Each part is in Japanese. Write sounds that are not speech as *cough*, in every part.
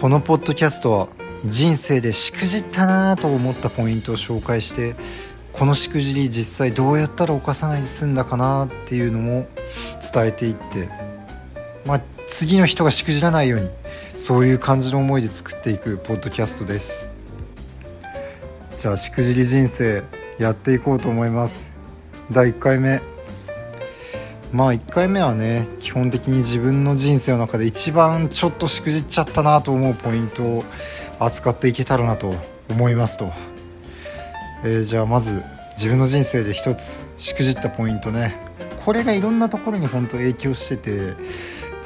このポッドキャストは人生でしくじったなと思ったポイントを紹介してこのしくじり実際どうやったら犯さないで済んだかなっていうのも伝えていってまあ次の人がしくじらないようにそういう感じの思いで作っていくポッドキャストです。じゃあしくじり人生やっていこうと思います。第1回目。まあ1回目はね基本的に自分の人生の中で一番ちょっとしくじっちゃったなと思うポイントを扱っていけたらなと思いますと、えー、じゃあまず自分の人生で一つしくじったポイントね。これがいろんなところに本当影響してて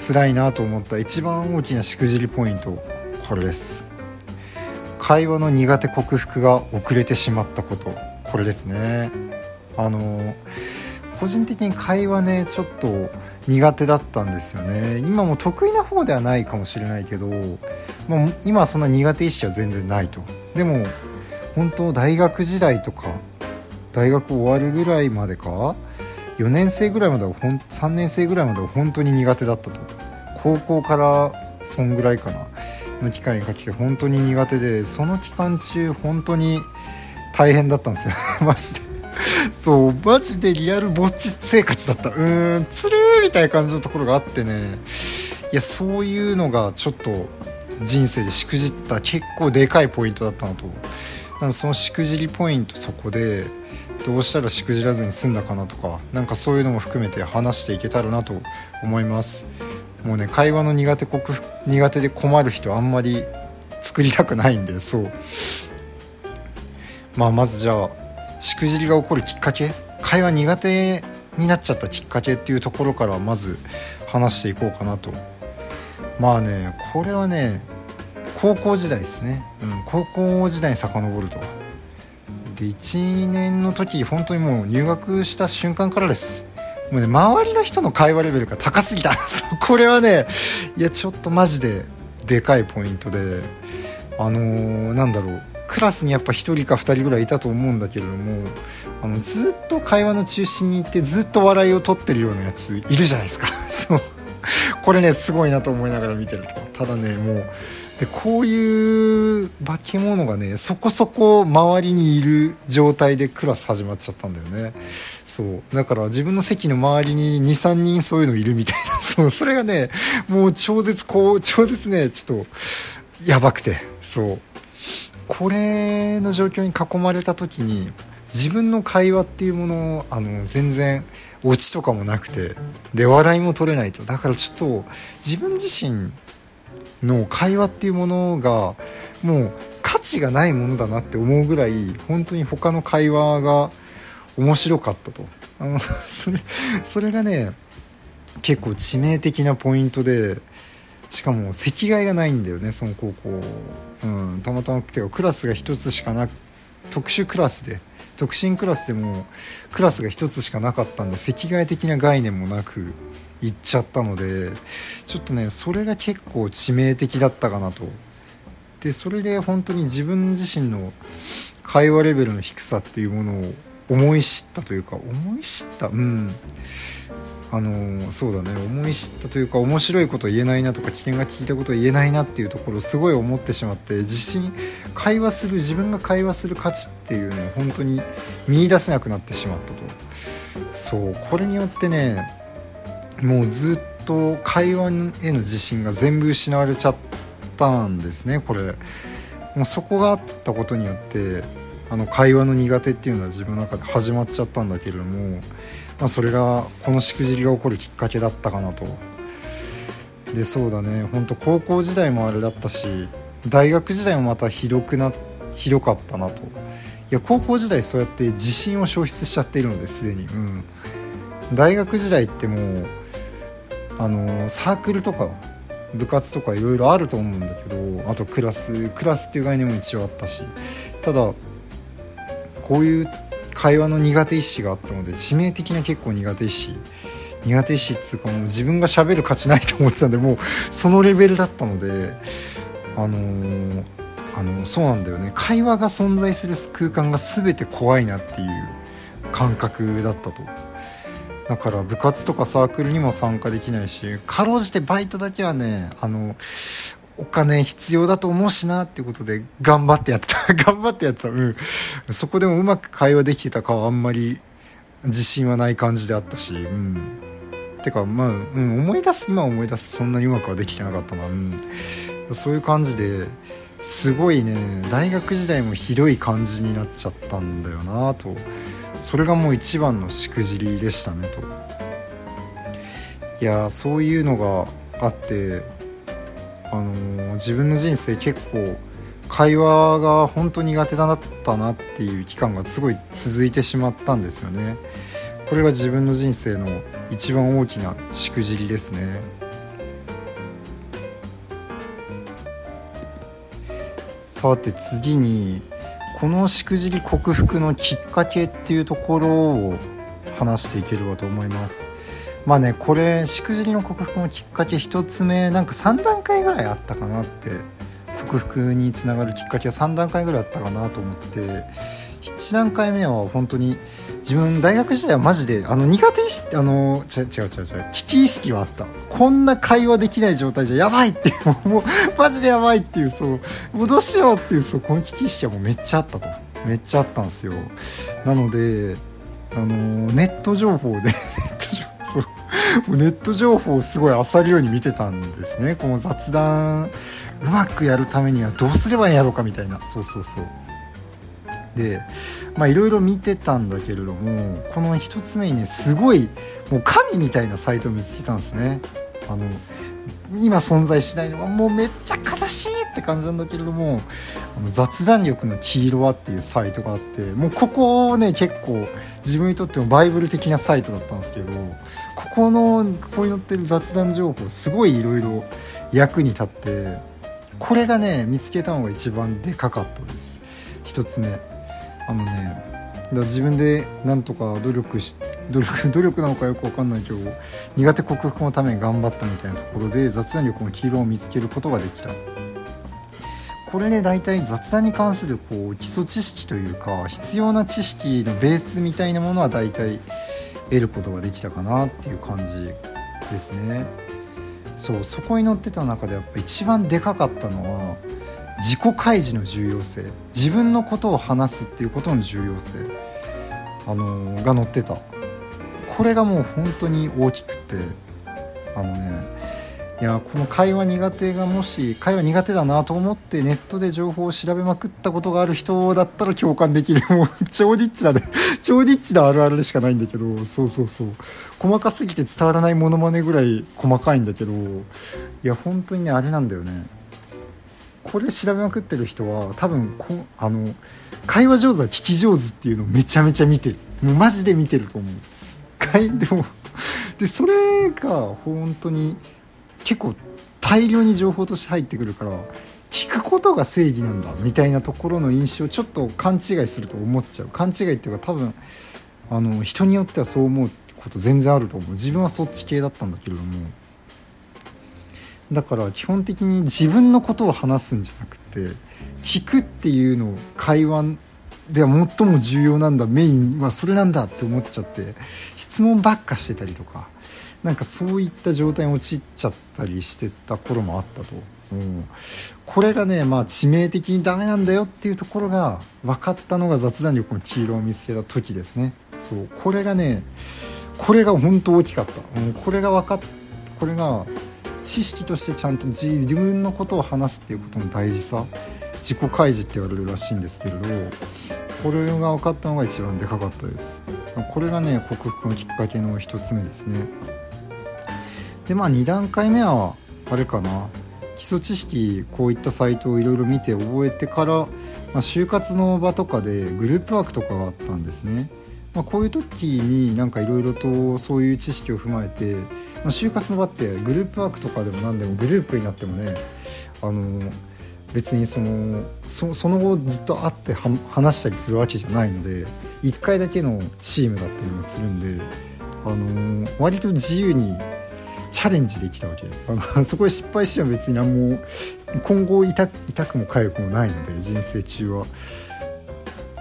辛いなと思った一番大きなしくじりポイントこれです。会話の苦手克服が遅れてしまったことこれですね。あのー個人的に会話ねちょっと苦手だったんですよね。今も得意な方ではないかもしれないけど、まあ、今はそんな苦手意識は全然ないと。でも本当大学時代とか大学終わるぐらいまでか4年生ぐらいまではほん3年生ぐらいまでは本当に苦手だったと。高校からそんぐらいかな。の機会にかけて本当に苦手でその期間中本当に大変だったんですよ。*laughs* マジで。そうマジでリアルぼっち生活だった。うーんつるーみたいな感じのところがあってね。いやそういうのがちょっと人生でしくじった結構でかいポイントだったのと。なんそのしくじりポイントそこでどうしたらしくじらずに済んだかなとかなんかそういうのも含めて話していけたらなと思います。もうね会話の苦手克服苦手で困る人あんまり作りたくないんでそう。まあまずじゃあしくじりが起こるきっかけ？会話苦手になっちゃったきっかけっていうところからまず話していこうかなと。まあねこれはね高校時代ですね、うん、高校時代に遡ると。で1年の時本当にもう入学した瞬間からです。もうね周りの人の会話レベルが高すぎた *laughs* これはねいやちょっとマジででかいポイントであのー、なんだろう。クラスにやっぱ1人か2人ぐらいいたと思うんだけれどもあのずっと会話の中心にいてずっと笑いを取ってるようなやついるじゃないですか。*laughs* そう。これねすごいなと思いながら見てると。ただねもうでこういう化け物がねそこそこ周りにいる状態でクラス始まっちゃったんだよね。そう。だから自分の席の周りに23人そういうのいるみたいな。*laughs* そう。それがねもう超絶こう超絶ねちょっとやばくて。そう。これの状況に囲まれた時に自分の会話っていうものをあの全然オチとかもなくてで笑いも取れないと。だからちょっと自分自身の会話っていうものがもう価値がないものだなって思うぐらい本当に他の会話が面白かったと。あの *laughs* それそれがね結構致命的なポイントでしかも席替えがないんだよねその高校、うん、たまたまてかクラスが1つしかなく特殊クラスで特進クラスでもクラスが1つしかなかったんで席替え的な概念もなく行っちゃったのでちょっとねそれが結構致命的だったかなと。でそれで本当に自分自身の会話レベルの低さっていうものを思い知ったというか思い知ったうん。あのそうだね。思い知ったというか面白いこと言えないなとか危険が聞いたこと言えないなっていうところをすごい思ってしまって自信会話する自分が会話する価値っていうのを本当に見いだせなくなってしまったと。そうこれによってねもうずっと会話への自信が全部失われちゃったんですねこれ。もうそこがあったことによってあの会話の苦手っていうのは自分の中で始まっちゃったんだけれどもまあ、それがこのしくじりが起こるきっかけだったかなと。でそうだね。ほんと高校時代もあれだったし大学時代もまたひどくなひどかったなと。いや高校時代そうやって自信を消失しちゃっているのですでに。うん。大学時代ってもうあのサークルとか部活とかいろいろあると思うんだけどあとクラスクラスっていう概念も一応あったし。ただこういう会話の苦手意識があったので致命的な結構苦手意識苦手意識っつうかもう自分がしゃべる価値ないと思ってたんでもうそのレベルだったのであのー、あのそうなんだよね。会話が存在する空間が全て怖いなっていう感覚だったと。だから部活とかサークルにも参加できないしかろうじてバイトだけはねあのお金必要だと思うしなっていうことで頑張ってやってた。*laughs* 頑張ってやってた。うん。そこでもうまく会話できてたかはあんまり自信はない感じであったしうん。てかまあ、うん、思い出す今思い出す。そんなにうまくはできてなかったな。うん。そういう感じですごいね大学時代もひどい感じになっちゃったんだよなと。それがもう一番のしくじりでしたねと。いやそういうのがあってあのー、自分の人生結構会話が本当苦手だったなっていう期間がすごい続いてしまったんですよね。これが自分の人生の一番大きなしくじりですね。さて次にこのしくじり克服のきっかけっていうところを話していければと思います。まあねこれしくじりの克服のきっかけ1つ目なんか3段階ぐらいあったかなって克服につながるきっかけは3段階ぐらいあったかなと思ってて1段階目は本当に自分大学時代はマジであの苦手意識あの違う違う違う違う危機意識はあった。こんな会話できない状態じゃやばいってもうマジでやばいっていうそうもうどうしようっていうそうこの危機意識はもうめっちゃあったと。めっちゃあったんですよ。なのであのネット情報でネット情報をすごい漁るように見てたんですね。この雑談うまくやるためにはどうすればいいんやろうかみたいな。そうそうそう。でまあいろいろ見てたんだけれどもこの1つ目にねすごいもう神みたいなサイトを見つけたんですね。あの今存在しないのはもうめっちゃ悲しいって感じなんだけれどもあの雑談力の黄色はっていうサイトがあってもうここね結構自分にとってもバイブル的なサイトだったんですけどここのここに載ってる雑談情報すごいいろいろ役に立ってこれがね見つけたのが一番でかかったです。1つ目。あのねだ自分でなんとか努力し努力 *laughs* 努力なのかよく分かんないけど苦手克服のために頑張ったみたいなところで雑談力の黄色を見つけることができた。これね大体雑談に関するこう基礎知識というか必要な知識のベースみたいなものは大体得ることができたかなっていう感じですね。そうそこに載ってた中でやっぱ一番でかかったのは自己開示の重要性。自分のことを話すっていうことの重要性、あのー、が載ってた。これがもう本当に大きくてあのねいやこの会話苦手がもし会話苦手だなと思ってネットで情報を調べまくったことがある人だったら共感できる。もう超リッチだね。超リッチなあるあるでしかないんだけどそうそうそう。細かすぎて伝わらないモノマネぐらい細かいんだけどいや本当にねあれなんだよね。これ調べまくってる人は多分こあの会話上手は聞き上手っていうのをめちゃめちゃ見てる。もうマジで見てると思う。*laughs* でもでそれが本当に結構大量に情報として入ってくるから聞くことが正義なんだみたいなところの印象ちょっと勘違いすると思っちゃう。勘違いっていうか多分あの人によってはそう思うこと全然あると思う。自分はそっち系だったんだけれども。だから基本的に自分のことを話すんじゃなくて聞くっていうのを会話では最も重要なんだ。メインはそれなんだって思っちゃって質問ばっかしてたりとかなんかそういった状態に陥っちゃったりしてた頃もあったと。うん、これがねまあ致命的にダメなんだよっていうところが分かったのが雑談力の黄色を見つけた時ですね。そう。これがねこれが本当大きかった、うん、これが分かっこれが知識としてちゃんと自分のことを話すっていうことの大事さ。自己開示って言われるらしいんですけれどこれが分かったのが一番でかかったです。これがね克服のきっかけの一つ目ですね。でまあ2段階目はあれかな。基礎知識こういったサイトをいろいろ見て覚えてから、まあ、就活の場とかでグループワークとかがあったんですね、まあ、こういう時になんかいろいろとそういう知識を踏まえて、まあ、就活の場ってグループワークとかでも何でもグループになってもねあの別にそのその後ずっと会って話したりするわけじゃないので1回だけのチームだったりもするんで、あの割と自由にチャレンジできたわけです。あの *laughs* そこで失敗しても別に何も今後痛痛くも痒くもないので人生中は。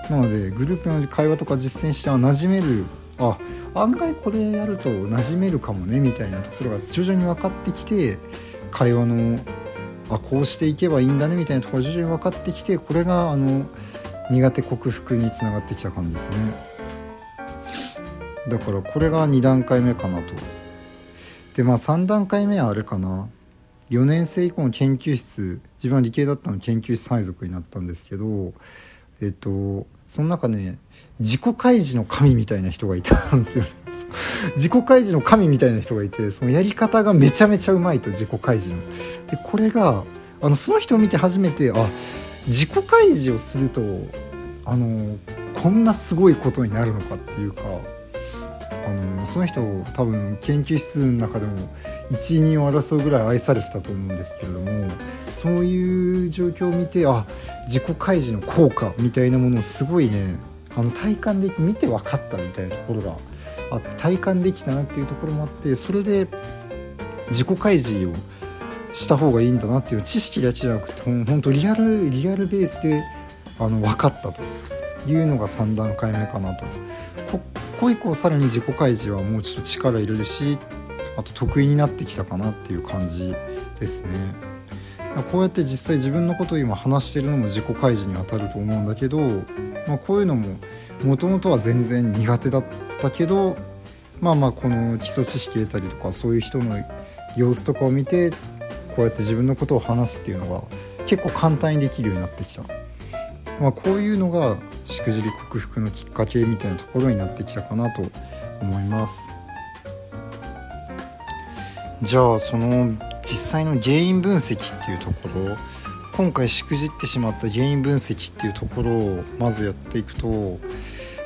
なのでグループの会話とか実践しては馴染める。あ案外これやると馴染めるかもねみたいなところが徐々に分かってきて会話のあこうしていけばいいんだねみたいなところが徐々に分かってきてこれがあの苦手克服につながってきた感じですね。だからこれが2段階目かなと。でまあ3段階目はあれかな4年生以降の研究室自分は理系だったの研究室配属になったんですけどえっとその中ね自己開示の神みたいな人がいたんですよ、*laughs* 自己開示の神みたいな人がいてそのやり方がめちゃめちゃうまいと自己開示の。でこれがあのその人を見て初めてあ自己開示をするとあのこんなすごいことになるのかっていうかあのその人多分研究室の中でも一人を争うぐらい愛されてたと思うんですけれどもそういう状況を見てあ自己開示の効果みたいなものをすごいねあの体感で見て分かったみたいなところがあって体感できたなっていうところもあってそれで自己開示をした方がいいんだなっていう知識だけじゃなくて本当リアルリアルベースであの分かったというのが3段階目かなと。こ以降さらに自己開示はもうちょっと力入れるしあと得意になってきたかなっていう感じですね。こうやって実際自分のことを今話してるのも自己開示にあたると思うんだけど、まあ、こういうのももともとは全然苦手だったけどまあまあこの基礎知識得たりとかそういう人の様子とかを見てこうやって自分のことを話すっていうのが結構簡単にできるようになってきた、まあ、こういうのがしくじり克服のきっかけみたいなところになってきたかなと思います。じゃあその実際の原因分析っていうところ今回しくじってしまった原因分析っていうところをまずやっていくと、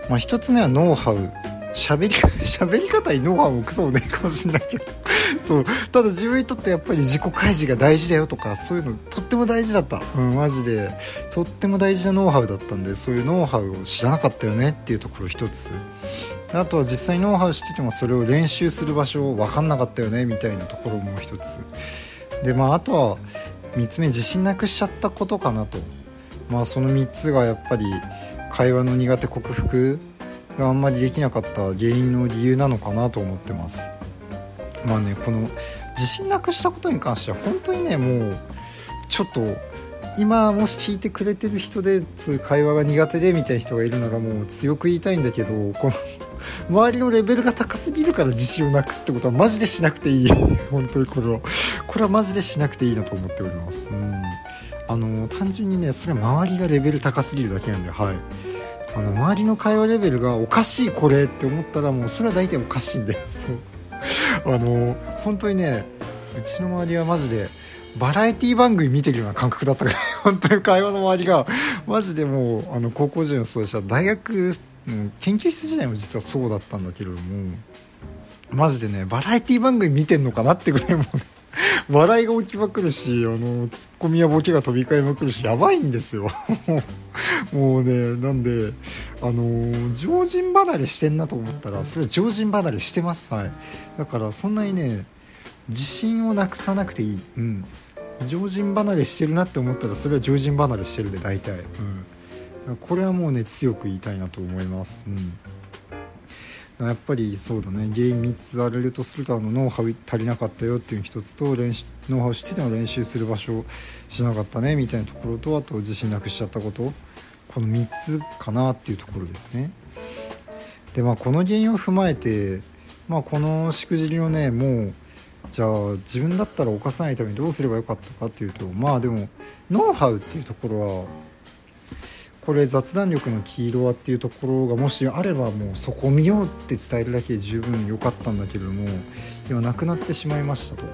まあ、1つ目はノウハウ。喋り *laughs* 喋り方にノウハウもクソもねえかもしんないけどそう。ただ自分にとってやっぱり自己開示が大事だよとかそういうのとっても大事だった。うんマジで。とっても大事なノウハウだったんでそういうノウハウを知らなかったよねっていうところ一つ。あとは実際ノウハウしててもそれを練習する場所分かんなかったよねみたいなところも一つ。でまああとは3つ目自信なくしちゃったことかなと。まあその3つがやっぱり会話の苦手克服があんまりできなかった原因の理由なのかなと思ってます。まあねこの自信なくしたことに関しては本当にねもうちょっと今もし聞いてくれてる人でそういう会話が苦手でみたいな人がいるならもう強く言いたいんだけどこの周りのレベルが高すぎるから自信をなくすってことはマジでしなくていい。本当にこれはこれはマジでしなくていいなと思っております。うん。あの単純にねそれは周りがレベル高すぎるだけなんではい。あの周りの会話レベルがおかしいこれって思ったらもうそれは大体おかしいんで *laughs* そう。あの本当にねうちの周りはマジでバラエティ番組見てるような感覚だったから *laughs* 本当に会話の周りがマジでもうあの高校時代もそうでした。大学研究室時代も実はそうだったんだけれどもマジでねバラエティ番組見てんのかなってぐらいもう、ね、笑いが起きまくるしあのツッコミやボケが飛び交いまくるしやばいんですよ。*laughs* もうねなんであの常人離れしてんなと思ったらそれは常人離れしてます。はい。だからそんなにね自信をなくさなくていい。うん。常人離れしてるなって思ったらそれは常人離れしてるで大体、うん、これはもうね強く言いたいなと思います、うん、やっぱりそうだね。原因3つあるとするとあのノウハウ足りなかったよっていう1つと練習ノウハウしてても練習する場所をしなかったねみたいなところとあと自信なくしちゃったこと。この3つかなっていうところですね。でまあこの原因を踏まえてまあこのしくじりをねもうじゃあ自分だったら犯さないためにどうすればよかったかっていうとまあでもノウハウっていうところはこれ雑談力の黄色はっていうところがもしあればもうそこ見ようって伝えるだけで十分良かったんだけれども今なくなってしまいましたと。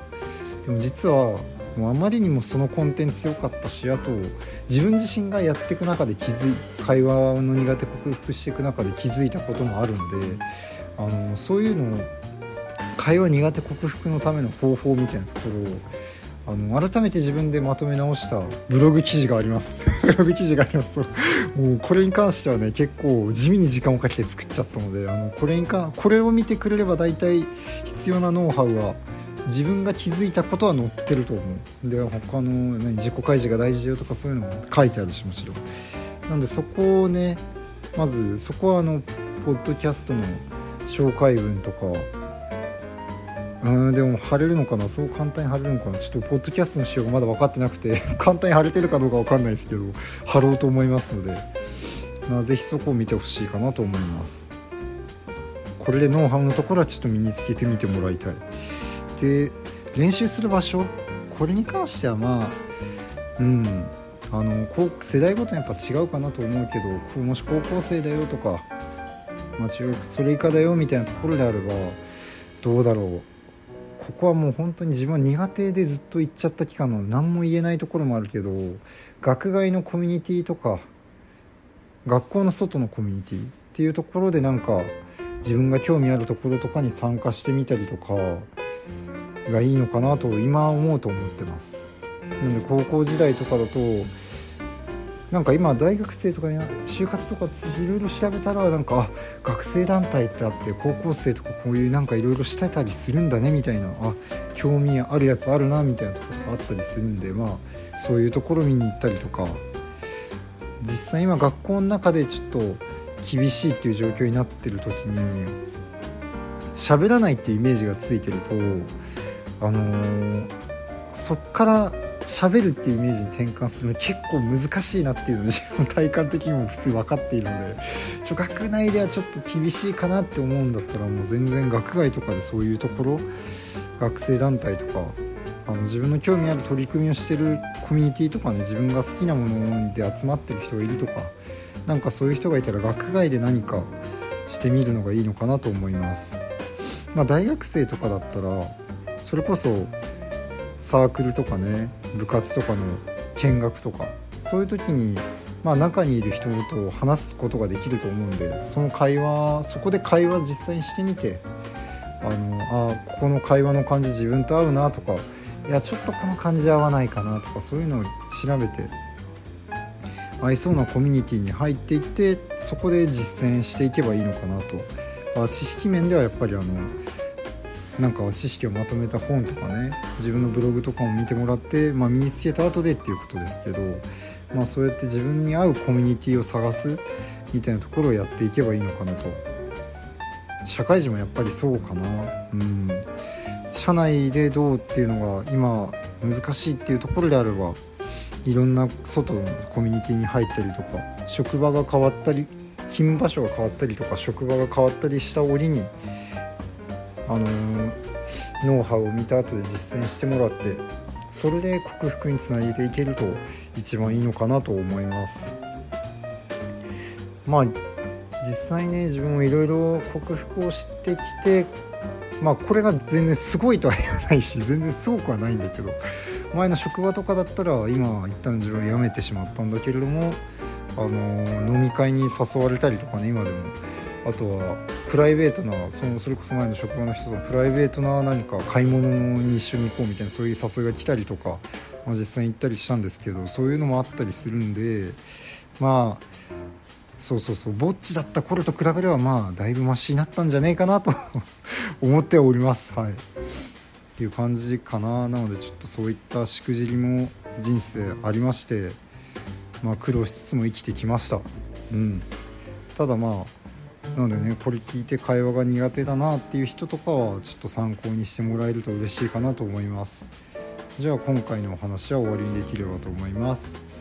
でも実はもうあまりにもそのコンテンツ良かったしあと自分自身がやっていく中で気づい会話の苦手克服していく中で気づいたこともあるんであのそういうのを会話苦手克服のための方法みたいなところをあの改めて自分でまとめ直したブログ記事があります。*laughs* ブログ記事があります。もうこれに関してはね結構地味に時間をかけて作っちゃったのであのこれにかこれを見てくれれば大体必要なノウハウは自分が気づいたことは載ってると思うで他の、ね、自己開示が大事よとかそういうのも書いてあるしもちろん。なんでそこをねまずそこはあのポッドキャストの紹介文とかうんでも晴れるのかな？そう簡単に晴れるのかな？ちょっとポッドキャストの仕様がまだ分かってなくて *laughs* 簡単に晴れてるかどうか分かんないですけど貼ろうと思いますので、まあ、ぜひそこを見てほしいかなと思います。これでノウハウのところはちょっと身につけてみてもらいたい。で練習する場所これに関してはまあうんあの世代ごとにやっぱ違うかなと思うけどもし高校生だよとか、まあ、中学それ以下だよみたいなところであればどうだろう。ここはもう本当に自分は苦手でずっと行っちゃった期間なの何も言えないところもあるけど学外のコミュニティとか学校の外のコミュニティっていうところでなんか自分が興味あるところとかに参加してみたりとかがいいのかなと今思うと思ってます。なので高校時代とかだとなんか今大学生とかに就活とかいろいろ調べたらなんか学生団体ってあって高校生とかこういうなんかいろいろしてたりするんだねみたいなあ興味あるやつあるなみたいなところがあったりするんでまあそういうところ見に行ったりとか。実際今学校の中でちょっと厳しいっていう状況になってる時に喋らないっていうイメージがついてるとあのー、そっから喋るっていうイメージに転換するの結構難しいなっていうのを自分の体感的にも普通分かっているので *laughs* ちょ学内ではちょっと厳しいかなって思うんだったらもう全然学外とかでそういうところ学生団体とかあの自分の興味ある取り組みをしてるコミュニティとかね自分が好きなもので集まってる人がいるとかなんかそういう人がいたら学外で何かしてみるのがいいのかなと思います。まあ、大学生とかだったらそれこそサークルとかね部活とかの見学とかそういう時に、まあ、中にいる人と話すことができると思うんでその会話そこで会話実際にしてみてあのあここの会話の感じ自分と合うなとかいやちょっとこの感じ合わないかなとかそういうのを調べて合いそうなコミュニティに入っていってそこで実践していけばいいのかなと。知識面ではやっぱりあのなんか知識をまとめた本とかね自分のブログとかも見てもらって、まあ、身につけた後でっていうことですけど、まあ、そうやって自分に合うコミュニティを探すみたいなところをやっていけばいいのかなと。社会人もやっぱりそうかな。うん。社内でどうっていうのが今難しいっていうところであればいろんな外のコミュニティに入ったりとか職場が変わったり勤務場所が変わったりとか職場が変わったりした折にあのノウハウを見た後で実践してもらってそれで克服につなげていけると一番いいのかなと思います。まあ実際ね自分もいろいろ克服をしてきてまあこれが全然すごいとは言わないし全然すごくはないんだけど前の職場とかだったら今一旦自分辞めてしまったんだけれどもあの飲み会に誘われたりとかね今でもあとはプライベートなそのそれこそ前の職場の人とプライベートな何か買い物に一緒に行こうみたいなそういう誘いが来たりとか、まあ、実際に行ったりしたんですけどそういうのもあったりするんでまあそうそうそうぼっちだった頃と比べればまあだいぶマシになったんじゃねえかなと *laughs* 思っております。はい。っていう感じかな。なのでちょっとそういったしくじりも人生ありましてまあ苦労しつつも生きてきました。うん。ただまあなのでねこれ聞いて会話が苦手だなっていう人とかはちょっと参考にしてもらえると嬉しいかなと思います。じゃあ今回のお話は終わりにできればと思います。